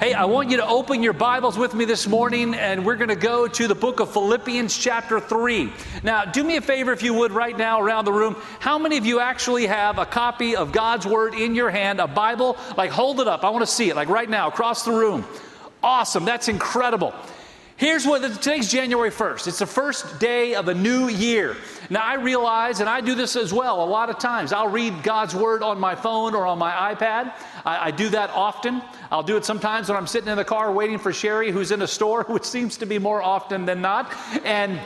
Hey, I want you to open your Bibles with me this morning, and we're going to go to the book of Philippians, chapter 3. Now, do me a favor, if you would, right now around the room. How many of you actually have a copy of God's Word in your hand, a Bible? Like, hold it up. I want to see it, like right now, across the room. Awesome. That's incredible. Here's what today's January 1st. It's the first day of a new year. Now, I realize, and I do this as well a lot of times, I'll read God's word on my phone or on my iPad. I, I, do that often. I'll do it sometimes when I'm sitting in the car waiting for Sherry, who's in a store, which seems to be more often than not. And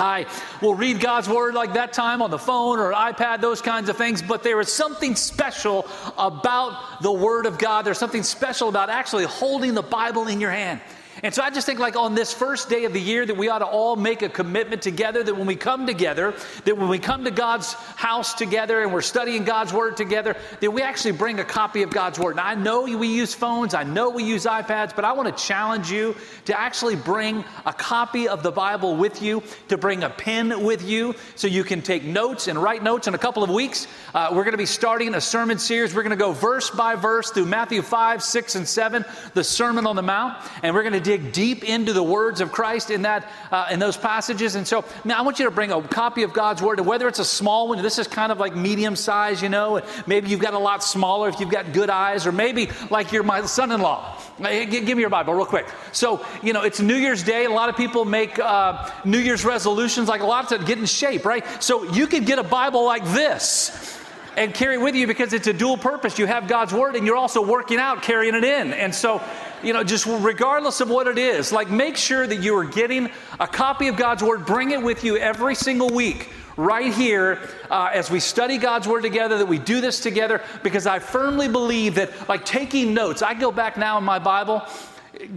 I will read God's word like that time on the phone or iPad, those kinds of things. But there is something special about the word of God. There's something special about actually holding the Bible in your hand. And so I just think, like on this first day of the year, that we ought to all make a commitment together that when we come together, that when we come to God's house together and we're studying God's Word together, that we actually bring a copy of God's Word. Now, I know we use phones, I know we use iPads, but I want to challenge you to actually bring a copy of the Bible with you, to bring a pen with you so you can take notes and write notes. In a couple of weeks, uh, we're going to be starting a sermon series. We're going to go verse by verse through Matthew 5, 6, and 7, the Sermon on the Mount, and we're going to dig deep into the words of Christ in that uh, in those passages. And so, man, I want you to bring a copy of God's word, and whether it's a small one, this is kind of like medium size, you know. Maybe you've got a lot smaller if you've got good eyes, or maybe like you're my son-in-law. Hey, give me your Bible real quick. So, you know, it's New Year's Day. A lot of people make uh, New Year's resolutions, like a lot to get in shape, right? So you could get a Bible like this and carry it with you because it's a dual purpose. You have God's word and you're also working out, carrying it in. And so, you know, just regardless of what it is, like make sure that you are getting a copy of God's word. Bring it with you every single week right here uh, as we study God's Word together, that we do this together, because I firmly believe that, like taking notes, I go back now in my Bible,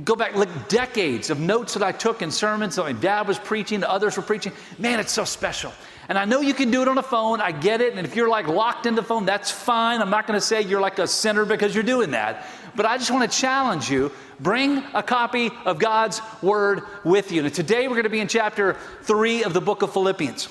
go back like decades of notes that I took in sermons that my dad was preaching, others were preaching. Man, it's so special. And I know you can do it on a phone. I get it. And if you're like locked into the phone, that's fine. I'm not going to say you're like a sinner because you're doing that. But I just want to challenge you bring a copy of God's Word with you. And today we're going to be in chapter 3 of the book of Philippians.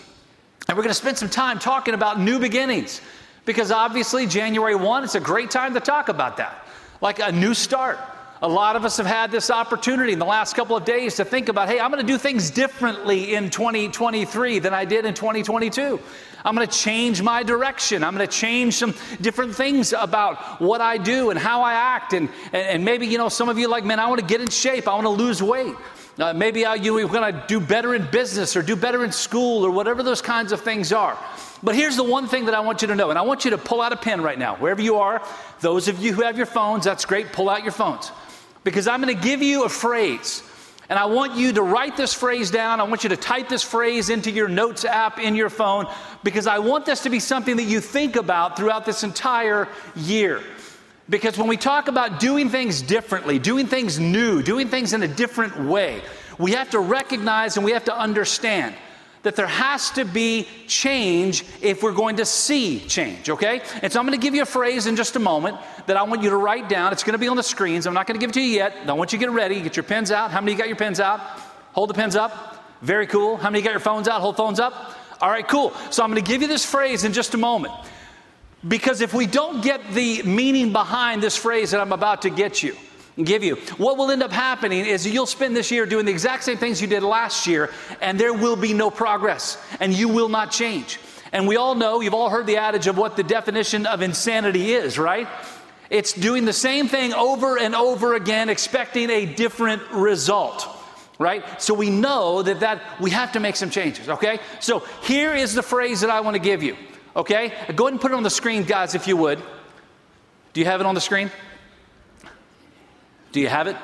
And we're going to spend some time talking about new beginnings because obviously January 1, it's a great time to talk about that. Like a new start. A lot of us have had this opportunity in the last couple of days to think about, hey, I'm going to do things differently in 2023 than I did in 2022. I'm going to change my direction. I'm going to change some different things about what I do and how I act. And, and, maybe, you know, some of you like, man, I want to get in shape. I want to lose weight. Uh, maybe I, you are going to do better in business or do better in school or whatever those kinds of things are. But here's the one thing that I want you to know, and I want you to pull out a pen right now, wherever you are. Those of you who have your phones, that's great. Pull out your phones because I'm going to give you a phrase. And I want you to write this phrase down. I want you to type this phrase into your notes app in your phone because I want this to be something that you think about throughout this entire year. Because when we talk about doing things differently, doing things new, doing things in a different way, we have to recognize and we have to understand that there has to be change if we're going to see change, okay? And so I'm going to give you a phrase in just a moment that I want you to write down. It's going to be on the screens. I'm not going to give it to you yet. I want you to get ready. Get your pens out. How many got your pens out? Hold the pens up. Very cool. How many got your phones out? Hold phones up. All right, cool. So I'm going to give you this phrase in just a moment. Because if we don't get the meaning behind this phrase that I'm about to get you, give you. What will end up happening is you'll spend this year doing the exact same things you did last year, and there will be no progress, and you will not change. And we all know, you've all heard the adage of what the definition of insanity is, right? It's doing the same thing over and over again, expecting a different result right so we know that that we have to make some changes okay so here is the phrase that i want to give you okay go ahead and put it on the screen guys if you would do you have it on the screen do you have it?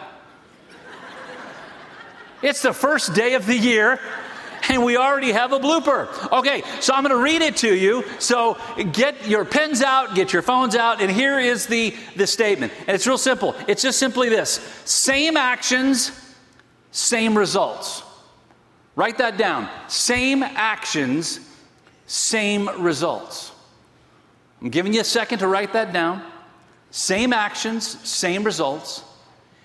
It's the first day of the year, and we already have a blooper. Okay, so I'm going to read it to you. So get your pens out, get your phones out, and here is the, the statement. And it's real simple. It's just simply this same actions, same results. Write that down. Same actions, same results. I'm giving you a second to write that down. Same actions, same results.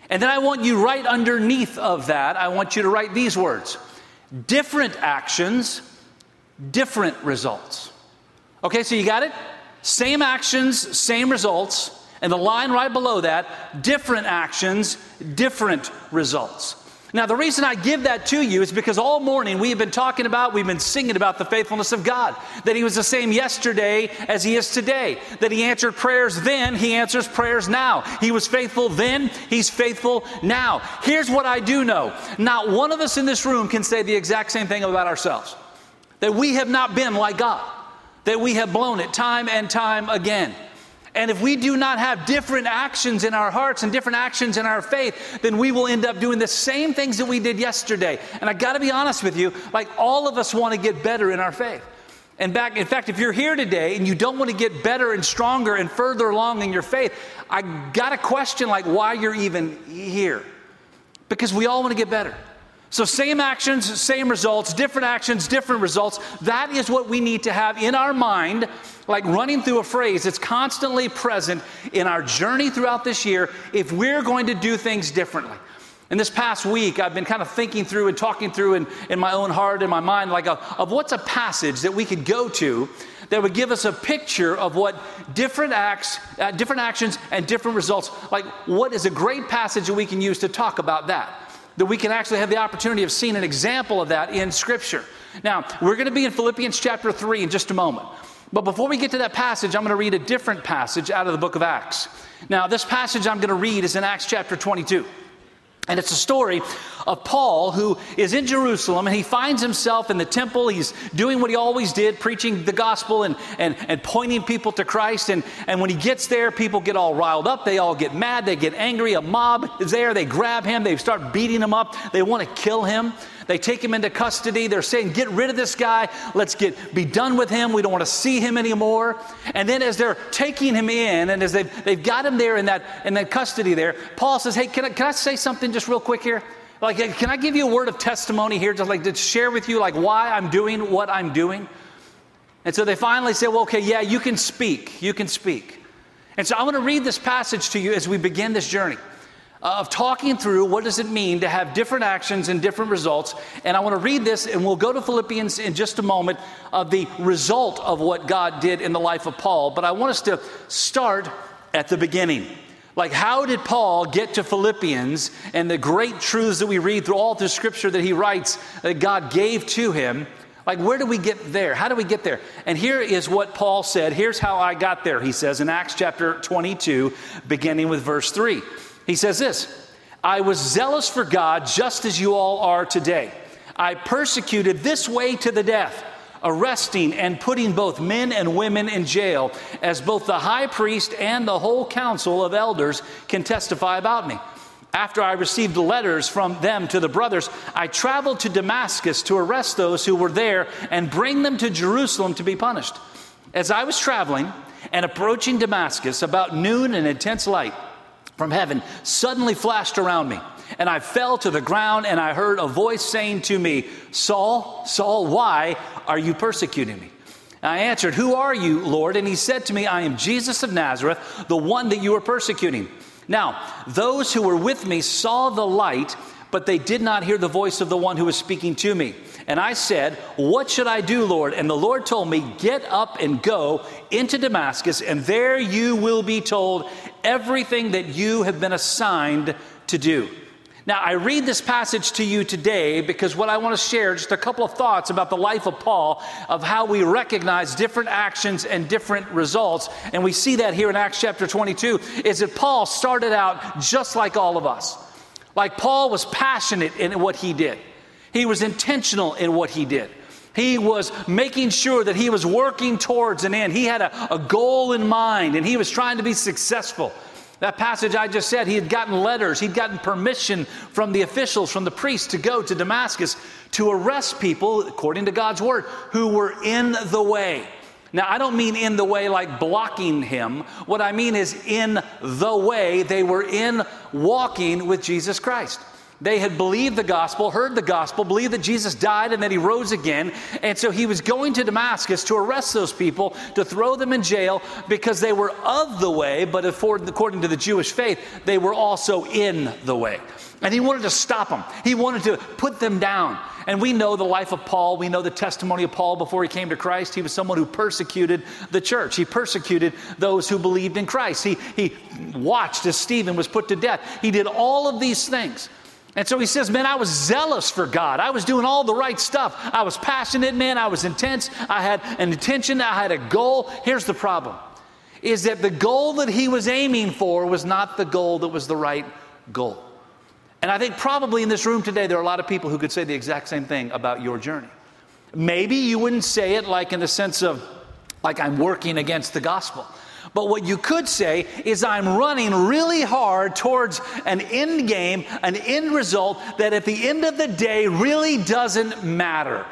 And then I want you right underneath of that, I want you to write these words different actions, different results. Okay, so you got it? Same actions, same results. And the line right below that different actions, different results. Now, the reason I give that to you is because all morning we have been talking about, we've been singing about the faithfulness of God. That He was the same yesterday as He is today. That He answered prayers then, He answers prayers now. He was faithful then, He's faithful now. Here's what I do know not one of us in this room can say the exact same thing about ourselves. That we have not been like God, that we have blown it time and time again. And if we do not have different actions in our hearts and different actions in our faith, then we will end up doing the same things that we did yesterday. And I got to be honest with you, like all of us want to get better in our faith. And back, in fact, if you're here today and you don't want to get better and stronger and further along in your faith, I got to question like why you're even here. Because we all want to get better. So, same actions, same results, different actions, different results. That is what we need to have in our mind, like running through a phrase that's constantly present in our journey throughout this year if we're going to do things differently. In this past week, I've been kind of thinking through and talking through in, in my own heart and my mind, like a, of what's a passage that we could go to that would give us a picture of what different acts, uh, different actions, and different results. Like, what is a great passage that we can use to talk about that? That we can actually have the opportunity of seeing an example of that in Scripture. Now, we're going to be in Philippians chapter 3 in just a moment. But before we get to that passage, I'm going to read a different passage out of the book of Acts. Now, this passage I'm going to read is in Acts chapter 22. And it's a story of Paul who is in Jerusalem and he finds himself in the temple. He's doing what he always did, preaching the gospel and, and, and pointing people to Christ. And, and when he gets there, people get all riled up. They all get mad. They get angry. A mob is there. They grab him. They start beating him up. They want to kill him. They take him into custody. They're saying, Get rid of this guy. Let's get be done with him. We don't want to see him anymore. And then as they're taking him in and as they've, they've got him there in that, in that custody there, Paul says, Hey, can I, can I say something just real quick here? Like, can I give you a word of testimony here, just like to share with you, like why I'm doing what I'm doing? And so they finally say, Well, okay, yeah, you can speak. You can speak. And so I want to read this passage to you as we begin this journey of talking through what does it mean to have different actions and different results. And i want to read this and we'll go to philippians in just a moment of the result of what god did in the life of paul. But i want us to start at the beginning. Like how did paul get to philippians and the great truths that we read through all through scripture that he writes that god gave to him? Like where do we get there? How do we get there? And here is what paul said. Here's how i got there he says in acts chapter 22 beginning with verse 3 he says this I was zealous for God just as you all are today. I persecuted this way to the death, arresting and putting both men and women in jail, as both the high priest and the whole council of elders can testify about me. After I received letters from them to the brothers, I traveled to Damascus to arrest those who were there and bring them to Jerusalem to be punished. As I was traveling and approaching Damascus about noon in intense light, from heaven suddenly flashed around me. And I fell to the ground and I heard a voice saying to me, Saul, Saul, why are you persecuting me? And I answered, Who are you, Lord? And he said to me, I am Jesus of Nazareth, the one that you are persecuting. Now, those who were with me saw the light, but they did not hear the voice of the one who was speaking to me. And I said, What should I do, Lord? And the Lord told me, Get up and go into Damascus, and there you will be told everything that you have been assigned to do. Now, I read this passage to you today because what I want to share just a couple of thoughts about the life of Paul, of how we recognize different actions and different results. And we see that here in Acts chapter 22 is that Paul started out just like all of us. Like Paul was passionate in what he did. He was intentional in what he did. He was making sure that he was working towards an end. He had a, a, goal in mind and he was trying to be successful. That passage I just said, he had gotten letters, he'd gotten permission from the officials, from the priests to go to Damascus to arrest people, according to God's word, who were in the way. Now, I don't mean in the way like blocking him. What I mean is in the way they were in walking with Jesus Christ. They had believed the gospel, heard the gospel, believed that Jesus died and that he rose again. And so he was going to Damascus to arrest those people, to throw them in jail because they were of the way, but according to the Jewish faith, they were also in the way. And he wanted to stop them, he wanted to put them down. And we know the life of Paul. We know the testimony of Paul before he came to Christ. He was someone who persecuted the church. He persecuted those who believed in Christ. He, he watched as Stephen was put to death. He did all of these things. And so he says, Man, I was zealous for God. I was doing all the right stuff. I was passionate, man. I was intense. I had an intention. I had a goal. Here's the problem is that the goal that he was aiming for was not the goal that was the right goal. And I think probably in this room today, there are a lot of people who could say the exact same thing about your journey. Maybe you wouldn't say it like in the sense of, like I'm working against the gospel. But what you could say is, I'm running really hard towards an end game, an end result that at the end of the day really doesn't matter.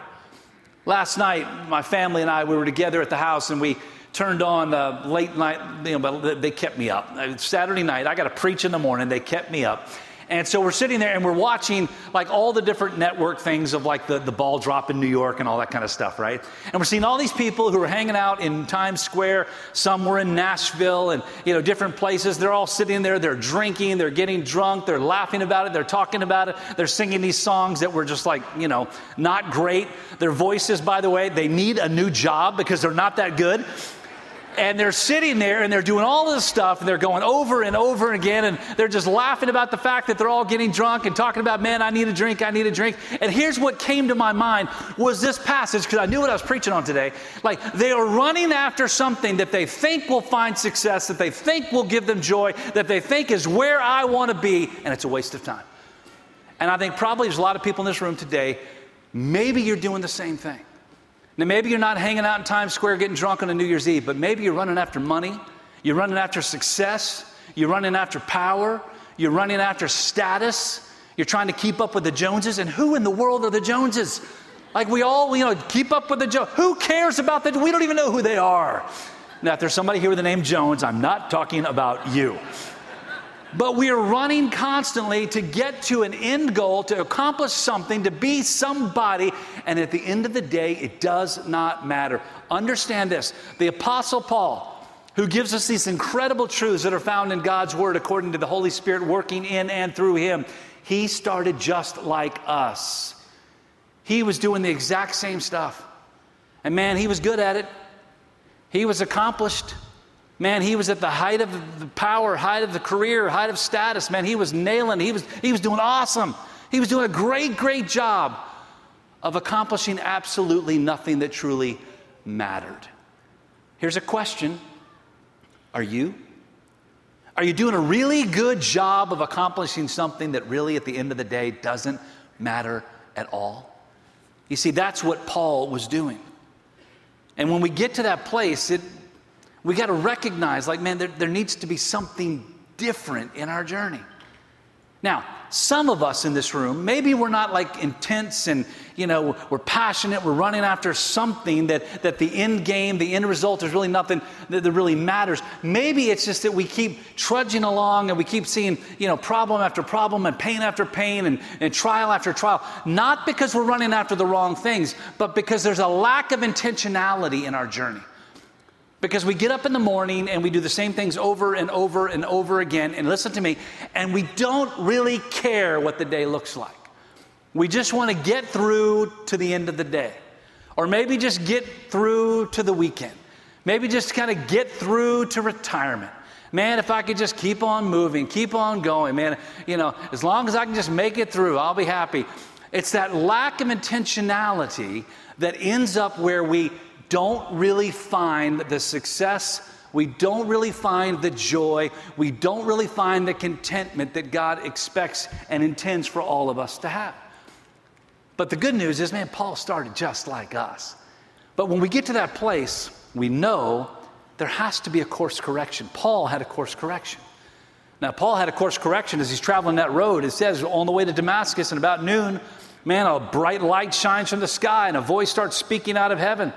Last night, my family and I, we were together at the house and we turned on uh, late night, you know, but they kept me up. Saturday night, I got to preach in the morning, they kept me up. And so we're sitting there and we're watching like all the different network things of like the, the ball drop in New York and all that kind of stuff, right? And we're seeing all these people who are hanging out in Times Square. Some were in Nashville and, you know, different places. They're all sitting there, they're drinking, they're getting drunk, they're laughing about it, they're talking about it, they're singing these songs that were just like, you know, not great. Their voices, by the way, they need a new job because they're not that good and they're sitting there and they're doing all this stuff and they're going over and over again and they're just laughing about the fact that they're all getting drunk and talking about man i need a drink i need a drink. And here's what came to my mind was this passage because i knew what i was preaching on today. Like they are running after something that they think will find success that they think will give them joy that they think is where i want to be and it's a waste of time. And i think probably there's a lot of people in this room today maybe you're doing the same thing now, maybe you're not hanging out in Times Square getting drunk on a New Year's Eve, but maybe you're running after money, you're running after success, you're running after power, you're running after status, you're trying to keep up with the Joneses. And who in the world are the Joneses? Like we all, you know, keep up with the Joneses. Who cares about the, we don't even know who they are. Now, if there's somebody here with the name Jones, I'm not talking about you. But we are running constantly to get to an end goal, to accomplish something, to be somebody. And at the end of the day, it does not matter. Understand this the Apostle Paul, who gives us these incredible truths that are found in God's Word according to the Holy Spirit working in and through him, he started just like us. He was doing the exact same stuff. And man, he was good at it, he was accomplished. Man, he was at the height of the power, height of the career, height of status. Man, he was nailing, he was, he was doing awesome. He was doing a great, great job of accomplishing absolutely nothing that truly mattered. Here's a question Are you? Are you doing a really good job of accomplishing something that really, at the end of the day, doesn't matter at all? You see, that's what Paul was doing. And when we get to that place, it we got to recognize, like, man, there, there needs to be something different in our journey. Now, some of us in this room, maybe we're not like intense and, you know, we're passionate, we're running after something that, that the end game, the end result is really nothing that, that really matters. Maybe it's just that we keep trudging along and we keep seeing, you know, problem after problem and pain after pain and, and trial after trial. Not because we're running after the wrong things, but because there's a lack of intentionality in our journey. Because we get up in the morning and we do the same things over and over and over again. And listen to me, and we don't really care what the day looks like. We just want to get through to the end of the day. Or maybe just get through to the weekend. Maybe just kind of get through to retirement. Man, if I could just keep on moving, keep on going, man, you know, as long as I can just make it through, I'll be happy. It's that lack of intentionality that ends up where we don't really find the success, we don't really find the joy, we don't really find the contentment that God expects and intends for all of us to have. But the good news is, man, Paul started just like us. But when we get to that place, we know there has to be a course correction. Paul had a course correction. Now, Paul had a course correction as he's traveling that road. It says on the way to Damascus, and about noon, man, a bright light shines from the sky, and a voice starts speaking out of heaven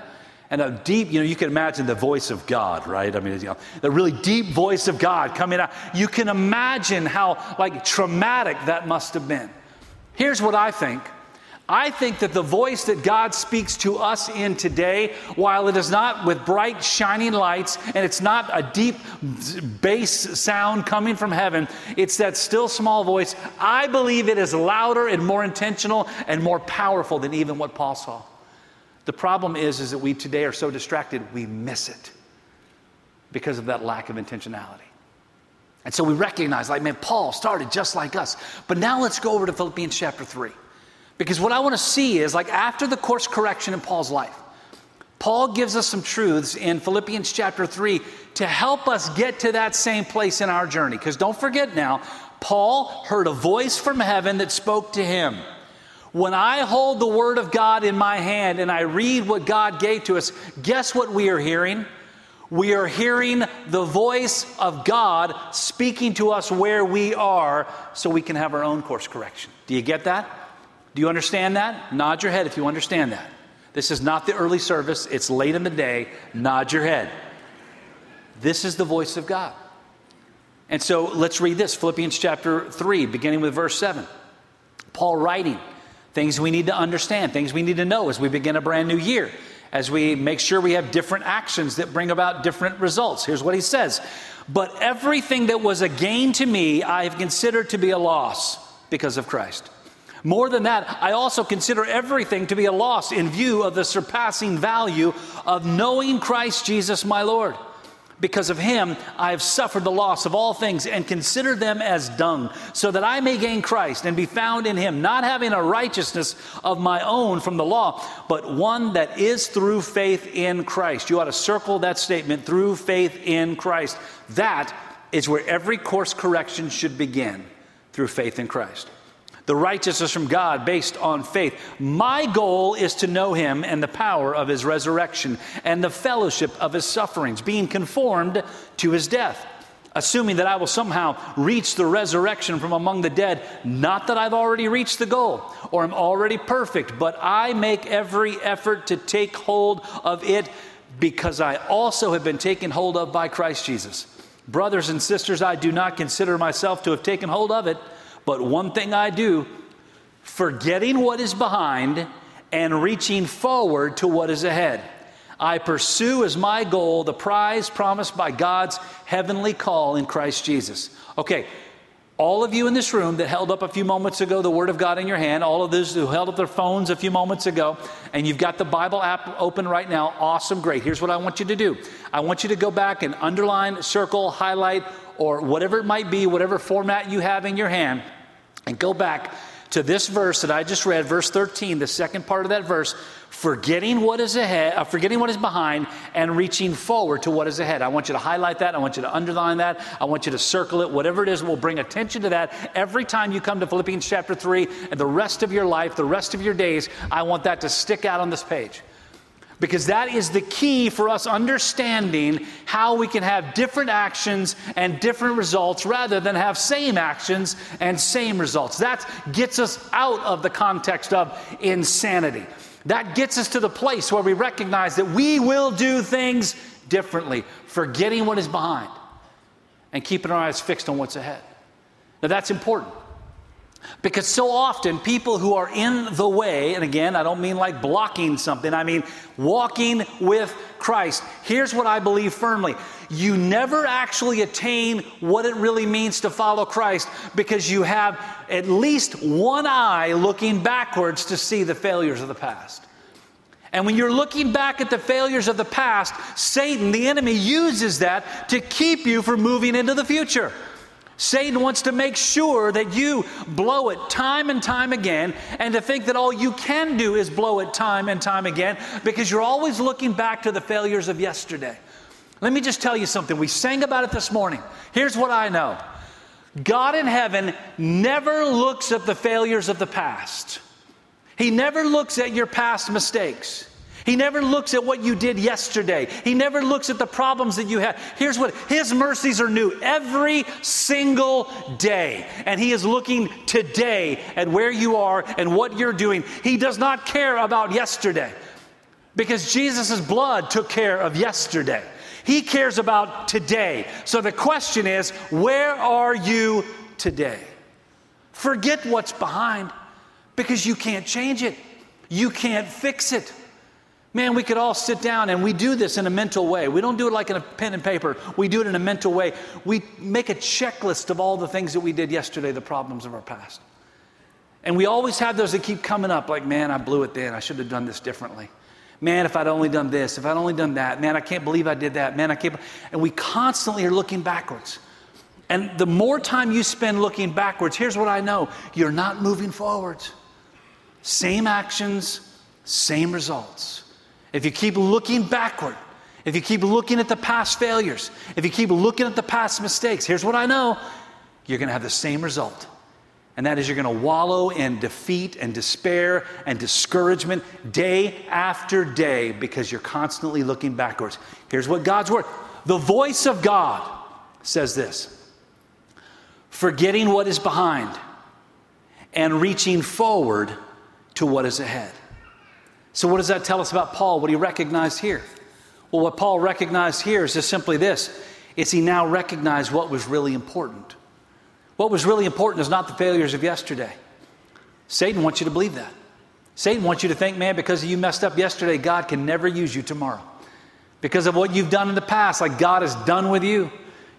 and a deep, you know, you can imagine the voice of God, right? I mean, you know, the really deep voice of God coming out. You can imagine how like traumatic that must have been. Here's what I think. I think that the voice that God speaks to us in today, while it is not with bright, shining lights and it's not a deep bass sound coming from heaven, it's that still small voice. I believe it is louder and more intentional and more powerful than even what Paul saw. The problem is, is that we today are so distracted, we miss it because of that lack of intentionality. And so we recognize, like, man, Paul started just like us. But now let's go over to Philippians chapter 3. Because what I want to see is, like, after the course correction in Paul's life, Paul gives us some truths in Philippians chapter 3 to help us get to that same place in our journey. Because don't forget now, Paul heard a voice from heaven that spoke to him. When I hold the Word of God in my hand and I read what God gave to us, guess what we are hearing? We are hearing the voice of God speaking to us where we are so we can have our own course correction. Do you get that? Do you understand that? Nod your head if you understand that. This is not the early service, it's late in the day. Nod your head. This is the voice of God. And so let's read this Philippians chapter 3, beginning with verse 7. Paul writing things we need to understand, things we need to know as we begin a brand new year as we make sure we have different actions that bring about different results. Here's what he says But everything that was a gain to me, I have considered to be a loss because of Christ. More than that, I also consider everything to be a loss in view of the surpassing value of knowing Christ Jesus my Lord because of him, I have suffered the loss of all things and consider them as dung, so that I may gain Christ and be found in him, not having a righteousness of my own from the law, but one that is through faith in Christ. You ought to circle that statement through faith in Christ. That is where every course correction should begin through faith in Christ the righteousness from God based on faith. My goal is to know him and the power of his resurrection and the fellowship of his sufferings, being conformed to his death, assuming that I will somehow reach the resurrection from among the dead. Not that I've already reached the goal or am already perfect, but I make every effort to take hold of it because I also have been taken hold of by Christ Jesus. Brothers and sisters, I do not consider myself to have taken hold of it. But one thing I do, forgetting what is behind and reaching forward to what is ahead. I pursue as my goal the prize promised by God's heavenly call in Christ Jesus. Okay, all of you in this room that held up a few moments ago the Word of God in your hand, all of those who held up their phones a few moments ago, and you've got the Bible app open right now, awesome, great. Here's what I want you to do I want you to go back and underline, circle, highlight, or whatever it might be, whatever format you have in your hand, and go back to this verse that I just read, verse 13, the second part of that verse, forgetting what is ahead, uh, forgetting what is behind, and reaching forward to what is ahead. I want you to highlight that. I want you to underline that. I want you to circle it. Whatever it is, we'll bring attention to that every time you come to Philippians chapter 3 and the rest of your life, the rest of your days. I want that to stick out on this page because that is the key for us understanding how we can have different actions and different results rather than have same actions and same results. That gets us out of the context of insanity. That gets us to the place where we recognize that we will do things differently, forgetting what is behind and keeping our eyes fixed on what's ahead. Now, that's important. Because so often people who are in the way, and again, I don't mean like blocking something, I mean walking with Christ. Here's what I believe firmly you never actually attain what it really means to follow Christ because you have at least one eye looking backwards to see the failures of the past. And when you're looking back at the failures of the past, Satan, the enemy, uses that to keep you from moving into the future. Satan wants to make sure that you blow it time and time again, and to think that all you can do is blow it time and time again because you're always looking back to the failures of yesterday. Let me just tell you something. We sang about it this morning. Here's what I know God in heaven never looks at the failures of the past, He never looks at your past mistakes. He never looks at what you did yesterday. He never looks at the problems that you had. Here's what His mercies are new every single day. And He is looking today at where you are and what you're doing. He does not care about yesterday because Jesus' blood took care of yesterday. He cares about today. So the question is where are you today? Forget what's behind. because you can't change it. You can't fix it. Man, we could all sit down and we do this in a mental way. We don't do it like in a pen and paper. We do it in a mental way. We make a checklist of all the things that we did yesterday, the problems of our past. And we always have those that keep coming up like, man, I blew it then. I should have done this differently. Man, if I'd only done this, if I'd only done that, man, I can't believe I did that. Man, I can't. And we constantly are looking backwards. And the more time you spend looking backwards, here's what I know you're not moving forwards. Same actions, same results. If you keep looking backward, if you keep looking at the past failures, if you keep looking at the past mistakes, here's what I know you're going to have the same result. And that is you're going to wallow in defeat and despair and discouragement day after day because you're constantly looking backwards. Here's what God's word the voice of God says this forgetting what is behind and reaching forward to what is ahead. So, what does that tell us about Paul? What he recognized here? Well, what Paul recognized here is just simply this it's he now recognized what was really important. What was really important is not the failures of yesterday. Satan wants you to believe that. Satan wants you to think, man, because you messed up yesterday, God can never use you tomorrow. Because of what you've done in the past, like God is done with you.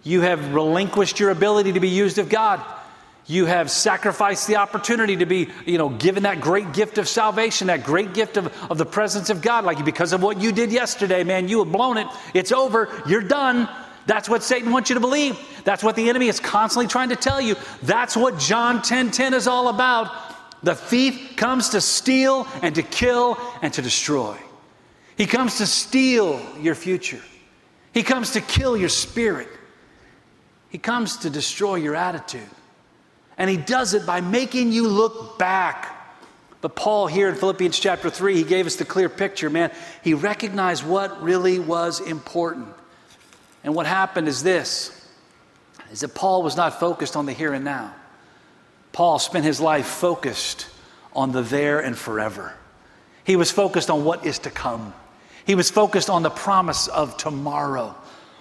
You have relinquished your ability to be used of God. You have sacrificed the opportunity to be, you know, given that great gift of salvation, that great gift of, of the presence of God. Like you, because of what you did yesterday, man, you have blown it. It's over. You're done. That's what Satan wants you to believe. That's what the enemy is constantly trying to tell you. That's what John 10:10 10, 10 is all about. The thief comes to steal and to kill and to destroy. He comes to steal your future. He comes to kill your spirit. He comes to destroy your attitude. And he does it by making you look back. But Paul, here in Philippians chapter 3, he gave us the clear picture, man. He recognized what really was important. And what happened is this is that Paul was not focused on the here and now. Paul spent his life focused on the there and forever. He was focused on what is to come. He was focused on the promise of tomorrow,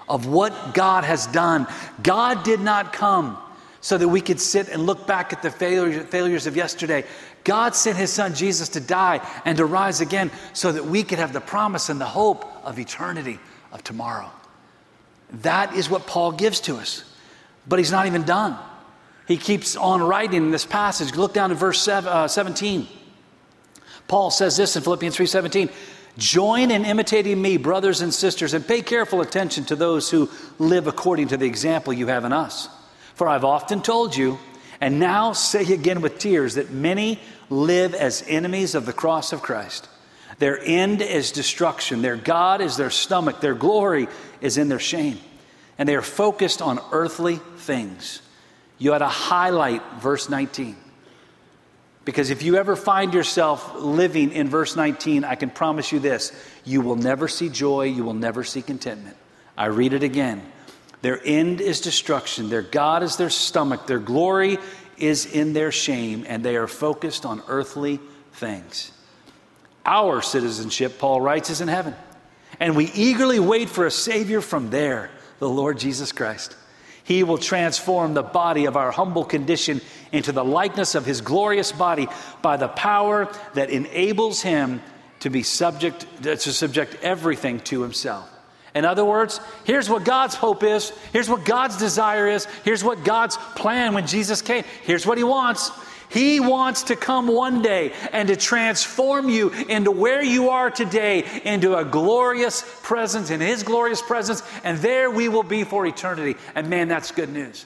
of what God has done. God did not come so that we could sit and look back at the failures, of yesterday. God sent his son Jesus to die and to rise again so that we could have the promise and the hope of eternity of tomorrow. That is what Paul gives to us. But he's not even done. He keeps on writing in this passage. Look down to verse uh, 17. Paul says this in Philippians 3:17, "Join in imitating me, brothers and sisters, and pay careful attention to those who live according to the example you have in us." For I've often told you, and now say again with tears, that many live as enemies of the cross of Christ. Their end is destruction. Their God is their stomach. Their glory is in their shame. And they are focused on earthly things. You ought to highlight verse 19. Because if you ever find yourself living in verse 19, I can promise you this you will never see joy, you will never see contentment. I read it again. Their end is destruction. Their God is their stomach. Their glory is in their shame, and they are focused on earthly things. Our citizenship, Paul writes, is in heaven. And we eagerly wait for a Savior from there, the Lord Jesus Christ. He will transform the body of our humble condition into the likeness of his glorious body by the power that enables him to be subject to subject everything to himself. In other words, here's what God's hope is. Here's what God's desire is. Here's what God's plan when Jesus came. Here's what He wants. He wants to come one day and to transform you into where you are today into a glorious presence, in His glorious presence, and there we will be for eternity. And man, that's good news.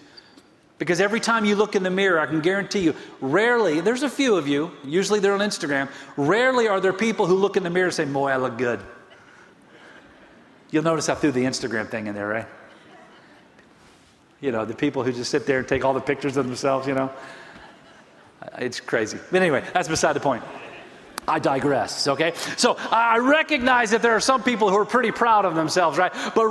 Because every time you look in the mirror, I can guarantee you, rarely, there's a few of you, usually they're on Instagram, rarely are there people who look in the mirror and say, Boy, I look good. You'll notice I threw the Instagram thing in there, right? You know, the people who just sit there and take all the pictures of themselves, you know. It's crazy. But anyway, that's beside the point. I digress, okay? So I recognize that there are some people who are pretty proud of themselves, right? But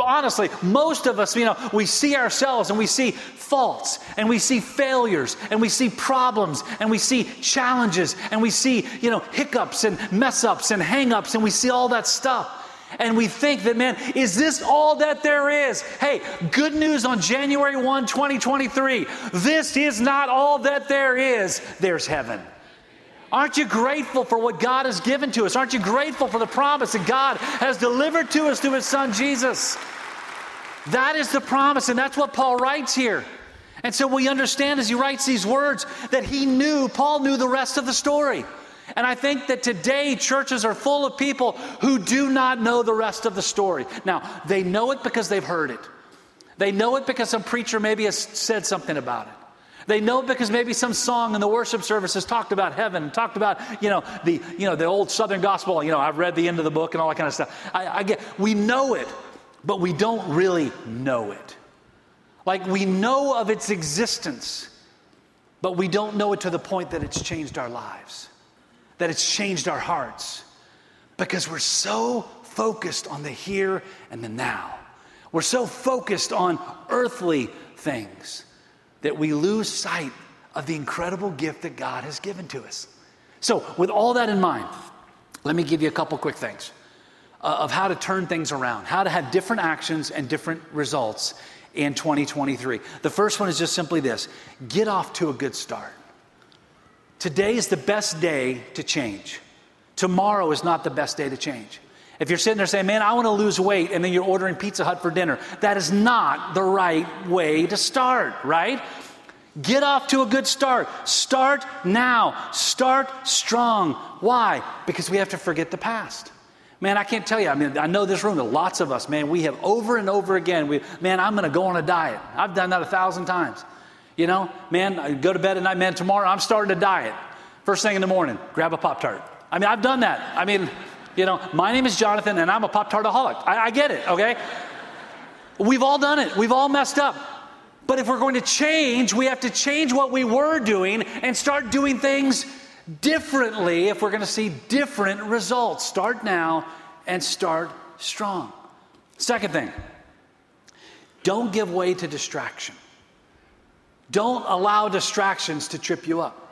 honestly, most of us, you know, we see ourselves and we see faults and we see failures and we see problems and we see challenges and we see, you know, hiccups and mess ups and hang ups and we see all that stuff. And we think that, man, is this all that there is? Hey, good news on January 1, 2023. This is not all that there is. There's heaven. Aren't you grateful for what God has given to us? Aren't you grateful for the promise that God has delivered to us through His Son Jesus? That is the promise, and that's what Paul writes here. And so we understand as he writes these words that he knew, Paul knew the rest of the story. And I think that today churches are full of people who do not know the rest of the story. Now, they know it because they've heard it. They know it because some preacher maybe has said something about it. They know it because maybe some song in the worship service has talked about heaven, talked about, you know, the, you know, the old Southern gospel, you know, I've read the end of the book and all that kind of stuff. I, I get, we know it, but we don't really know it. Like we know of its existence, but we don't know it to the point that it's changed our lives, that it's changed our hearts, because we're so focused on the here and the now. We're so focused on earthly things that we lose sight of the incredible gift that God has given to us. So, with all that in mind, let me give you a couple quick things uh, of how to turn things around, how to have different actions and different results in 2023. The first one is just simply this get off to a good start. Today is the best day to change. Tomorrow is not the best day to change. If you're sitting there saying, Man, I want to lose weight, and then you're ordering Pizza Hut for dinner, that is not the right way to start, right? Get off to a good start. Start now. Start strong. Why? Because we have to forget the past. Man, I can't tell you. I mean, I know this room, lots of us, man, we have over and over again, we, man, I'm going to go on a diet. I've done that a thousand times. You know, man, I go to bed at night, man, tomorrow I'm starting a diet. First thing in the morning, grab a Pop Tart. I mean, I've done that. I mean, you know, my name is Jonathan and I'm a Pop Tartaholic. I, I get it, okay? We've all done it, we've all messed up. But if we're going to change, we have to change what we were doing and start doing things differently if we're going to see different results. Start now and start strong. Second thing, don't give way to distraction. Don't allow distractions to trip you up.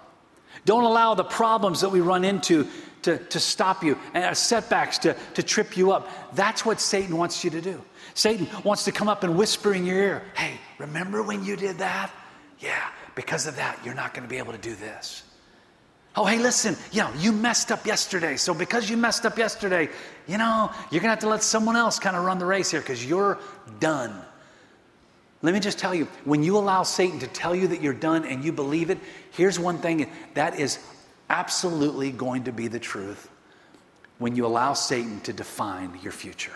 Don't allow the problems that we run into to, to stop you and uh, setbacks to, to trip you up. That's what Satan wants you to do. Satan wants to come up and whisper in your ear, hey, remember when you did that? Yeah, because of that, you're not going to be able to do this. Oh, hey, listen, you know, you messed up yesterday. So because you messed up yesterday, you know, you're going to have to let someone else kind of run the race here because you're done. Let me just tell you, when you allow Satan to tell you that you're done and you believe it, here's one thing that is absolutely going to be the truth when you allow Satan to define your future.